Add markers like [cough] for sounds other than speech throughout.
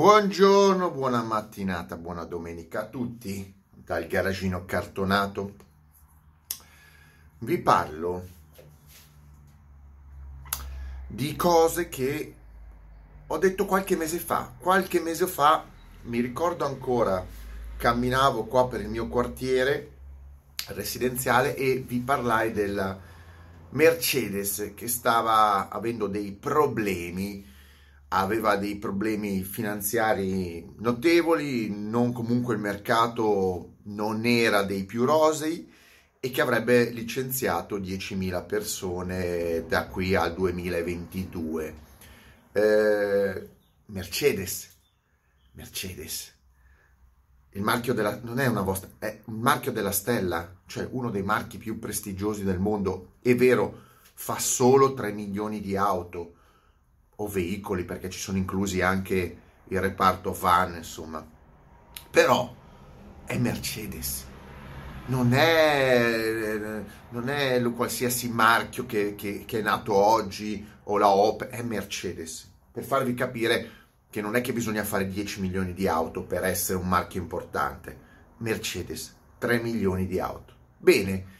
Buongiorno, buona mattinata, buona domenica a tutti dal garagino cartonato. Vi parlo di cose che ho detto qualche mese fa. Qualche mese fa mi ricordo ancora, camminavo qua per il mio quartiere residenziale e vi parlai della Mercedes che stava avendo dei problemi aveva dei problemi finanziari notevoli, non comunque il mercato non era dei più rosei e che avrebbe licenziato 10.000 persone da qui al 2022. Eh, Mercedes, Mercedes, il marchio della, non è una vostra, è un marchio della stella, cioè uno dei marchi più prestigiosi del mondo, è vero, fa solo 3 milioni di auto, o veicoli perché ci sono inclusi anche il reparto van, insomma. Però è Mercedes, non è, non è qualsiasi marchio che, che, che, è nato oggi o la Opel, è Mercedes. Per farvi capire che non è che bisogna fare 10 milioni di auto per essere un marchio importante. Mercedes, 3 milioni di auto. Bene,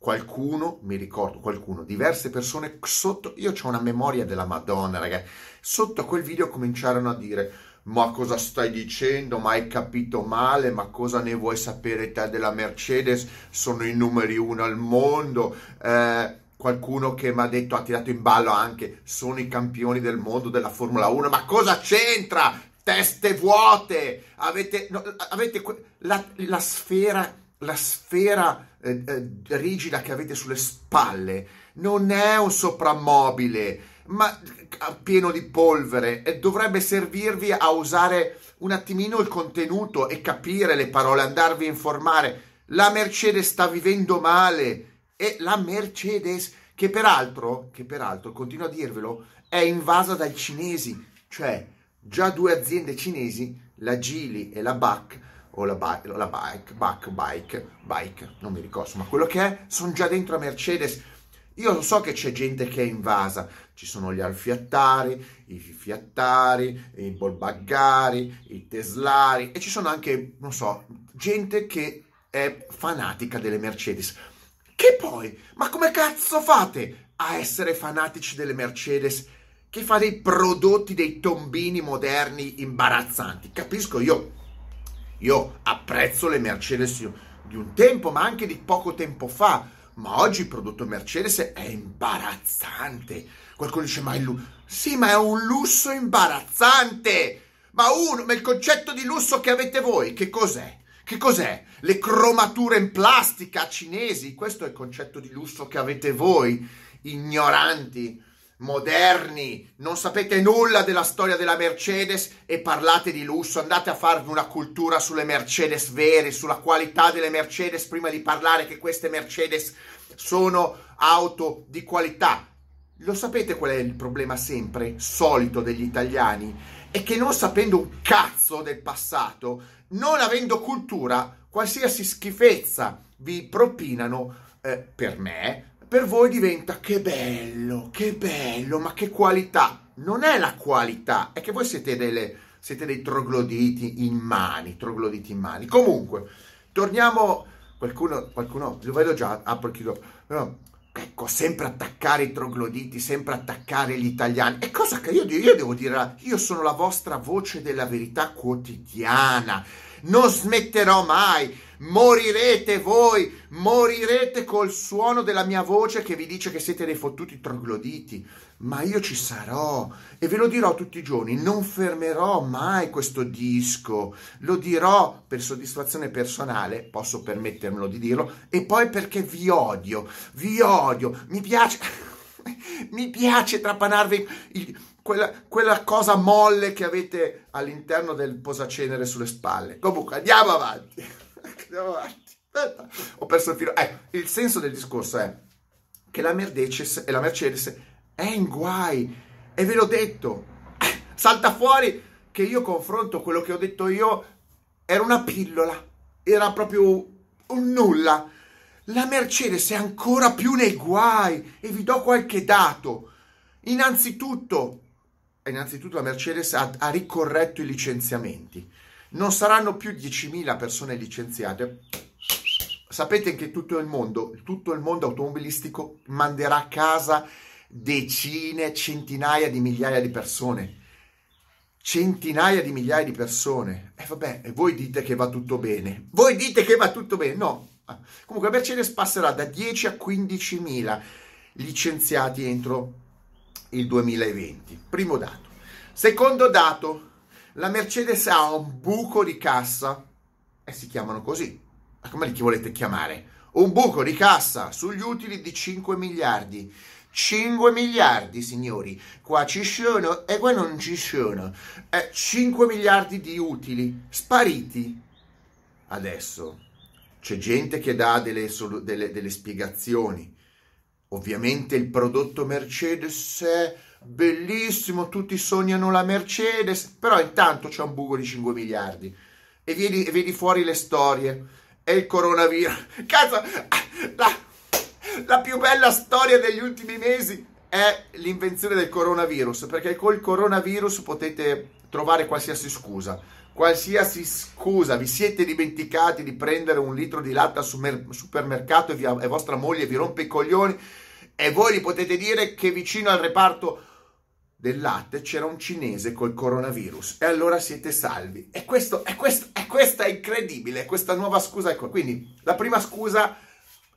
qualcuno, mi ricordo qualcuno, diverse persone sotto, io ho una memoria della Madonna, ragazzi, sotto quel video cominciarono a dire ma cosa stai dicendo? Ma hai capito male? Ma cosa ne vuoi sapere te della Mercedes? Sono i numeri uno al mondo. Eh, qualcuno che mi ha detto, ha tirato in ballo anche, sono i campioni del mondo della Formula 1. Ma cosa c'entra? Teste vuote! Avete, no, avete la, la sfera la sfera eh, eh, rigida che avete sulle spalle non è un soprammobile, ma pieno di polvere e dovrebbe servirvi a usare un attimino il contenuto e capire le parole, andarvi a informare. La Mercedes sta vivendo male e la Mercedes, che peraltro, che peraltro, continuo a dirvelo, è invasa dai cinesi, cioè già due aziende cinesi, la Geely e la BAC, o la, ba- la bike, back bike, bike, non mi ricordo, ma quello che è, sono già dentro a Mercedes. Io so che c'è gente che è invasa, ci sono gli alfiattari, i fiattari, i bolbaggari, i teslari e ci sono anche, non so, gente che è fanatica delle Mercedes. Che poi, ma come cazzo fate a essere fanatici delle Mercedes che fa dei prodotti, dei tombini moderni imbarazzanti? Capisco io io apprezzo le Mercedes di un tempo, ma anche di poco tempo fa. Ma oggi il prodotto Mercedes è imbarazzante. Qualcuno dice, ma è lusso. Sì, ma è un lusso imbarazzante. Ma uno, ma il concetto di lusso che avete voi, che cos'è? Che cos'è? Le cromature in plastica cinesi? Questo è il concetto di lusso che avete voi, ignoranti moderni, non sapete nulla della storia della Mercedes e parlate di lusso, andate a farvi una cultura sulle Mercedes vere, sulla qualità delle Mercedes prima di parlare che queste Mercedes sono auto di qualità. Lo sapete qual è il problema sempre solito degli italiani? È che non sapendo un cazzo del passato, non avendo cultura, qualsiasi schifezza vi propinano, eh, per me, per voi diventa che bello, che bello, ma che qualità. Non è la qualità, è che voi siete, delle, siete dei trogloditi in mani, trogloditi in mani. Comunque, torniamo, qualcuno, qualcuno lo vedo già, apro chiudo, no, ecco, sempre attaccare i trogloditi, sempre attaccare gli italiani. E cosa che io, io devo dire, io sono la vostra voce della verità quotidiana, non smetterò mai morirete voi, morirete col suono della mia voce che vi dice che siete dei fottuti trogloditi, ma io ci sarò e ve lo dirò tutti i giorni, non fermerò mai questo disco, lo dirò per soddisfazione personale, posso permettermelo di dirlo, e poi perché vi odio, vi odio, mi piace, [laughs] mi piace trapanarvi il, quella, quella, cosa molle che avete all'interno del posacenere sulle spalle. Comunque, andiamo avanti andiamo avanti. Aspetta, ho perso il filo. Eh, il senso del discorso è che la Mercedes, la Mercedes è in guai e ve l'ho detto. [laughs] Salta fuori che io confronto quello che ho detto io era una pillola, era proprio un nulla. La Mercedes è ancora più nei guai e vi do qualche dato. Innanzitutto, innanzitutto la Mercedes ha, ha ricorretto i licenziamenti. Non saranno più 10.000 persone licenziate. Sapete che tutto il mondo, tutto il mondo automobilistico manderà a casa decine, centinaia di migliaia di persone. Centinaia di migliaia di persone. E vabbè, e voi dite che va tutto bene. Voi dite che va tutto bene. No. Comunque Mercedes passerà da 10 a 15.000 licenziati entro il 2020. Primo dato. Secondo dato, la Mercedes ha un buco di cassa e si chiamano così. Ma come li volete chiamare? Un buco di cassa sugli utili di 5 miliardi. 5 miliardi, signori. Qua ci sono e qua non ci sono. Eh, 5 miliardi di utili spariti. Adesso c'è gente che dà delle, delle, delle spiegazioni. Ovviamente il prodotto Mercedes è bellissimo, tutti sognano la Mercedes, però intanto c'è un buco di 5 miliardi. E vedi, e vedi fuori le storie. E il coronavirus. [laughs] Cazzo, la, la più bella storia degli ultimi mesi è l'invenzione del coronavirus, perché col coronavirus potete trovare qualsiasi scusa qualsiasi scusa, vi siete dimenticati di prendere un litro di latte al supermercato e, vi, e vostra moglie vi rompe i coglioni e voi gli potete dire che vicino al reparto del latte c'era un cinese col coronavirus e allora siete salvi. E questo, e questo, e questa è incredibile, questa nuova scusa è qua. Quindi la prima scusa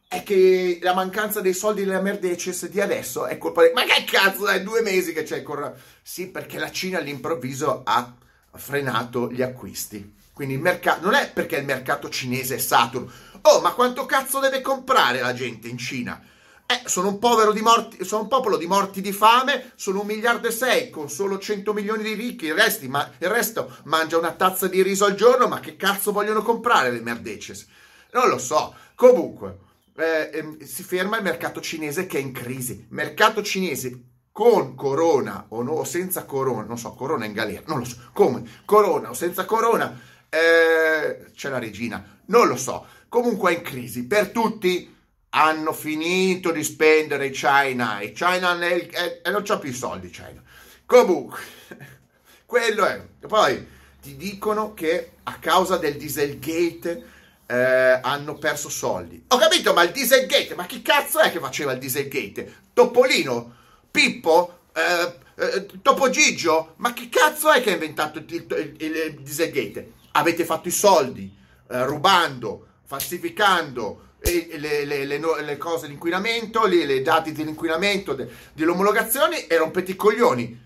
è che la mancanza dei soldi della Mercedes di adesso è colpa di... Ma che cazzo, è due mesi che c'è il coronavirus. Sì, perché la Cina all'improvviso ha frenato gli acquisti. Quindi il mercato non è perché il mercato cinese è saturo. Oh, ma quanto cazzo deve comprare la gente in Cina? Eh, sono un povero di morti, sono un popolo di morti di fame, sono un miliardo e sei con solo 100 milioni di ricchi, il, resti, ma, il resto mangia una tazza di riso al giorno, ma che cazzo vogliono comprare le merdeces? Non lo so. Comunque, eh, eh, si ferma il mercato cinese che è in crisi. Mercato cinese con corona o, no, o senza corona, non so, corona in galera, non lo so, come, corona o senza corona, eh, c'è la regina, non lo so, comunque è in crisi, per tutti hanno finito di spendere China, i China e, e, e non c'ha più soldi China, comunque, [laughs] quello è, poi ti dicono che a causa del Dieselgate eh, hanno perso soldi, ho capito, ma il Dieselgate, ma chi cazzo è che faceva il Dieselgate? Topolino? Pippo, eh, eh, Topo Gigio, ma che cazzo è che ha inventato il, il, il, il Dieselgate? Avete fatto i soldi, eh, rubando, falsificando le, le, le, le, cose, l'inquinamento, i dati dell'inquinamento, de, dell'omologazione e rompete i coglioni.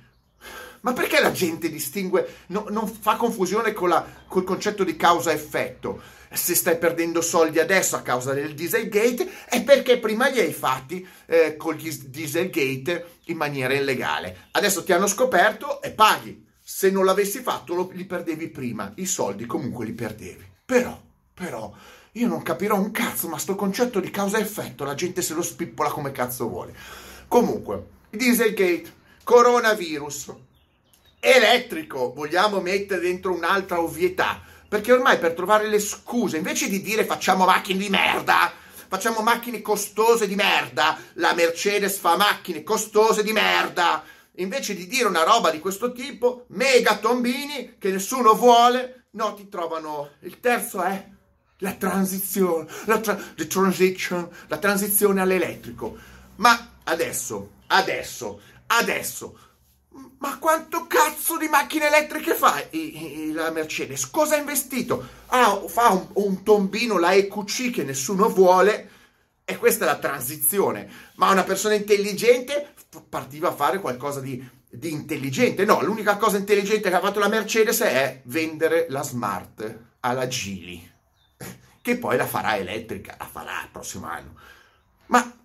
Ma perché la gente distingue, no, non fa confusione con la, col concetto di causa-effetto? se stai perdendo soldi adesso a causa del Dieselgate è perché prima li hai fatti eh, con gli Dieselgate in maniera illegale. Adesso ti hanno scoperto e paghi. Se non l'avessi fatto lo, li perdevi prima, i soldi comunque li perdevi. Però, però, io non capirò un cazzo, ma sto concetto di causa-effetto la gente se lo spippola come cazzo vuole. Comunque, Dieselgate, coronavirus, elettrico, vogliamo mettere dentro un'altra ovvietà perché ormai per trovare le scuse, invece di dire facciamo macchine di merda, facciamo macchine costose di merda, la Mercedes fa macchine costose di merda, invece di dire una roba di questo tipo, mega tombini che nessuno vuole, no, ti trovano. Il terzo è la transizione, la, tra- la transizione all'elettrico. Ma adesso, adesso, adesso ma quanto cazzo di macchine elettriche fa la Mercedes? Cosa ha investito? Ah, fa un, un, tombino, la EQC che nessuno vuole e questa è la transizione. Ma una persona intelligente partiva a fare qualcosa di, di intelligente. No, l'unica cosa intelligente che ha fatto la Mercedes è vendere la Smart alla Gili, che poi la farà elettrica, la farà il prossimo anno. Ma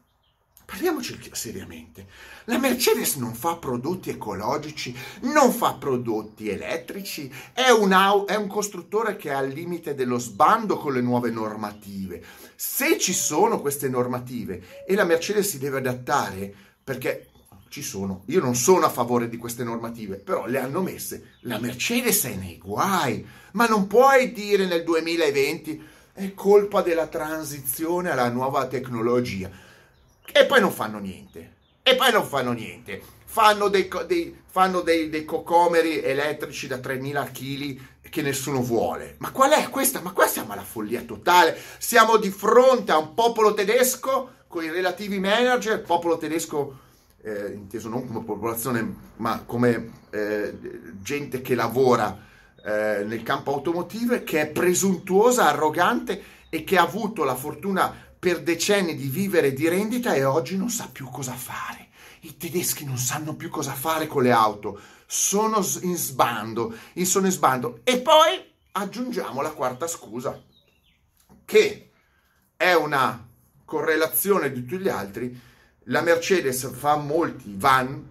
Parliamoci seriamente. La Mercedes non fa prodotti ecologici, non fa prodotti elettrici, è un, è un, costruttore che è al limite dello sbando con le nuove normative. Se ci sono queste normative e la Mercedes si deve adattare, perché ci sono, io non sono a favore di queste normative, però le hanno messe, la Mercedes è nei guai, ma non puoi dire nel 2020 è colpa della transizione alla nuova tecnologia e poi non fanno niente. e poi non fanno niente. Fanno dei, dei, fanno dei, dei cocomeri elettrici da 3000 kg che nessuno vuole. Ma qual è questa? Ma qua siamo alla follia totale. Siamo di fronte a un popolo tedesco con i relativi manager, popolo tedesco eh, inteso non come popolazione, ma come eh, gente che lavora eh, nel campo automotive, che è presuntuosa, arrogante e che ha avuto la fortuna per decenni di vivere di rendita e oggi non sa più cosa fare. I tedeschi non sanno più cosa fare con le auto, sono in sbando, sono in sbando. E poi aggiungiamo la quarta scusa, che è una correlazione di tutti gli altri. La Mercedes fa molti van,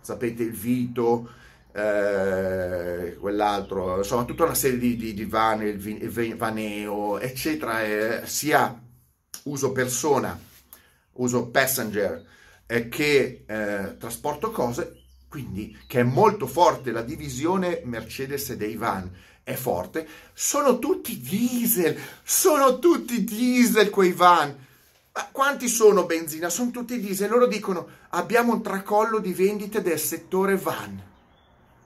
sapete il Vito, eh, quell'altro, insomma tutta una serie di, di, di van, il, Vaneo, eccetera, eh, sia uso persona, uso passenger, eh, che eh, trasporto cose, quindi che è molto forte la divisione Mercedes dei van, è forte, sono tutti diesel, sono tutti diesel quei van. Ma quanti sono benzina? Sono tutti diesel. Loro dicono abbiamo un tracollo di vendite del settore van.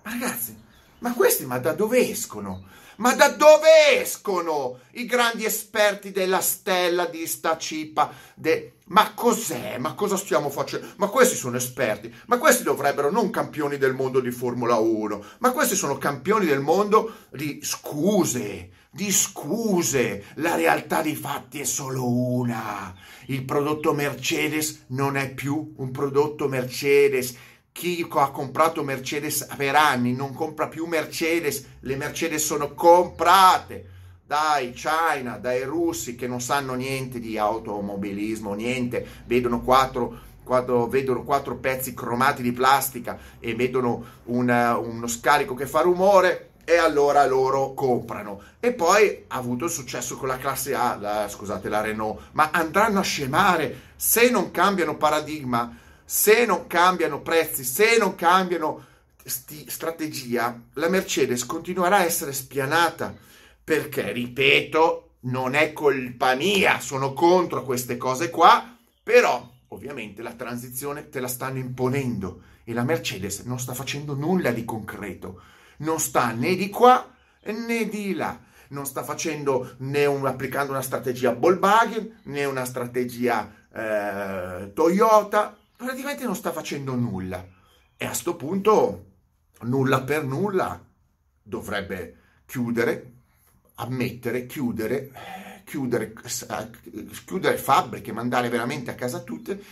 Ma ragazzi, ma questi ma da dove escono? Ma da dove escono i grandi esperti della stella di sta cipa? De... Ma cos'è? Ma cosa stiamo facendo? Ma questi sono esperti. Ma questi dovrebbero non campioni del mondo di Formula 1. Ma questi sono campioni del mondo di scuse. Di scuse. La realtà dei fatti è solo una. Il prodotto Mercedes non è più un prodotto Mercedes chi ha comprato Mercedes per anni non compra più Mercedes, le Mercedes sono comprate dai China, dai russi che non sanno niente di automobilismo, niente, vedono quattro, quattro, vedono quattro pezzi cromati di plastica e vedono una, uno scarico che fa rumore e allora loro comprano. E poi ha avuto successo con la classe A, la, scusate, la Renault, ma andranno a scemare se non cambiano paradigma se non cambiano prezzi, se non cambiano sti- strategia, la Mercedes continuerà a essere spianata. Perché, ripeto, non è colpa mia, sono contro queste cose qua, però ovviamente la transizione te la stanno imponendo e la Mercedes non sta facendo nulla di concreto, non sta né di qua né di là, non sta facendo né un, applicando una strategia Volkswagen né una strategia eh, Toyota, praticamente non sta facendo nulla. E a questo punto, nulla per nulla, dovrebbe chiudere, ammettere, chiudere, chiudere, chiudere fabbriche, mandare veramente a casa tutte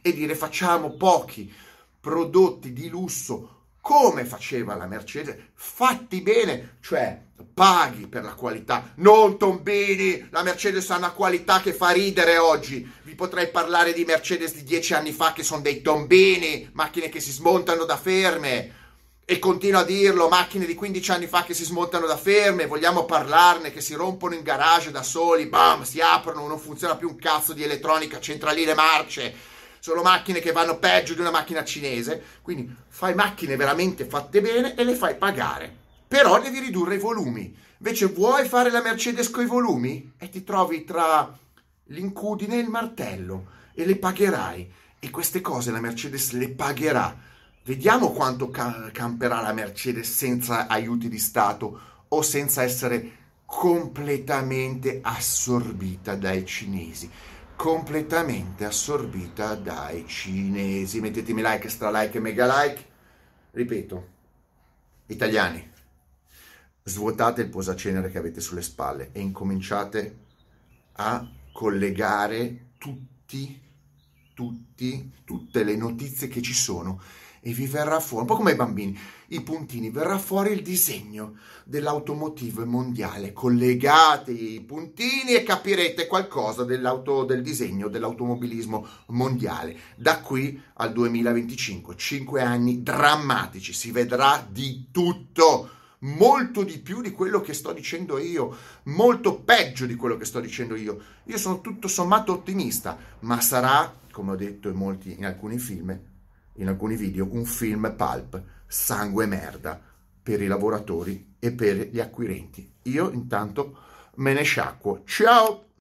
e dire facciamo pochi prodotti di lusso come faceva la Mercedes, fatti bene, cioè paghi per la qualità, non tombini, la Mercedes ha una qualità che fa ridere oggi, vi potrei parlare di Mercedes di dieci anni fa che sono dei tombini, macchine che si smontano da ferme, e continuo a dirlo, macchine di 15 anni fa che si smontano da ferme, vogliamo parlarne, che si rompono in garage da soli, bam, si aprono, non funziona più un cazzo di elettronica, centraline marce, sono macchine che vanno peggio di una macchina cinese, quindi fai macchine veramente fatte bene e le fai pagare. Però devi ridurre i volumi. Invece vuoi fare la Mercedes con i volumi? E ti trovi tra l'incudine e il martello e le pagherai. E queste cose la Mercedes le pagherà. Vediamo quanto ca- camperà la Mercedes senza aiuti di Stato o senza essere completamente assorbita dai cinesi completamente assorbita dai cinesi. Mettetemi like, stra like e mega like. Ripeto, italiani, svuotate il posacenere che avete sulle spalle e incominciate a collegare tutti, tutti, tutte le notizie che ci sono e vi verrà fuori, un po' come i bambini, i puntini, verrà fuori il disegno dell'automotive mondiale. Collegate i puntini e capirete qualcosa del disegno dell'automobilismo mondiale. Da qui al 2025, cinque anni drammatici, si vedrà di tutto molto di più di quello che sto dicendo io, molto peggio di quello che sto dicendo io. Io sono tutto sommato ottimista, ma sarà, come ho detto in molti in alcuni film, in alcuni video un film pulp, sangue merda, per i lavoratori e per gli acquirenti. Io intanto me ne sciacquo. Ciao!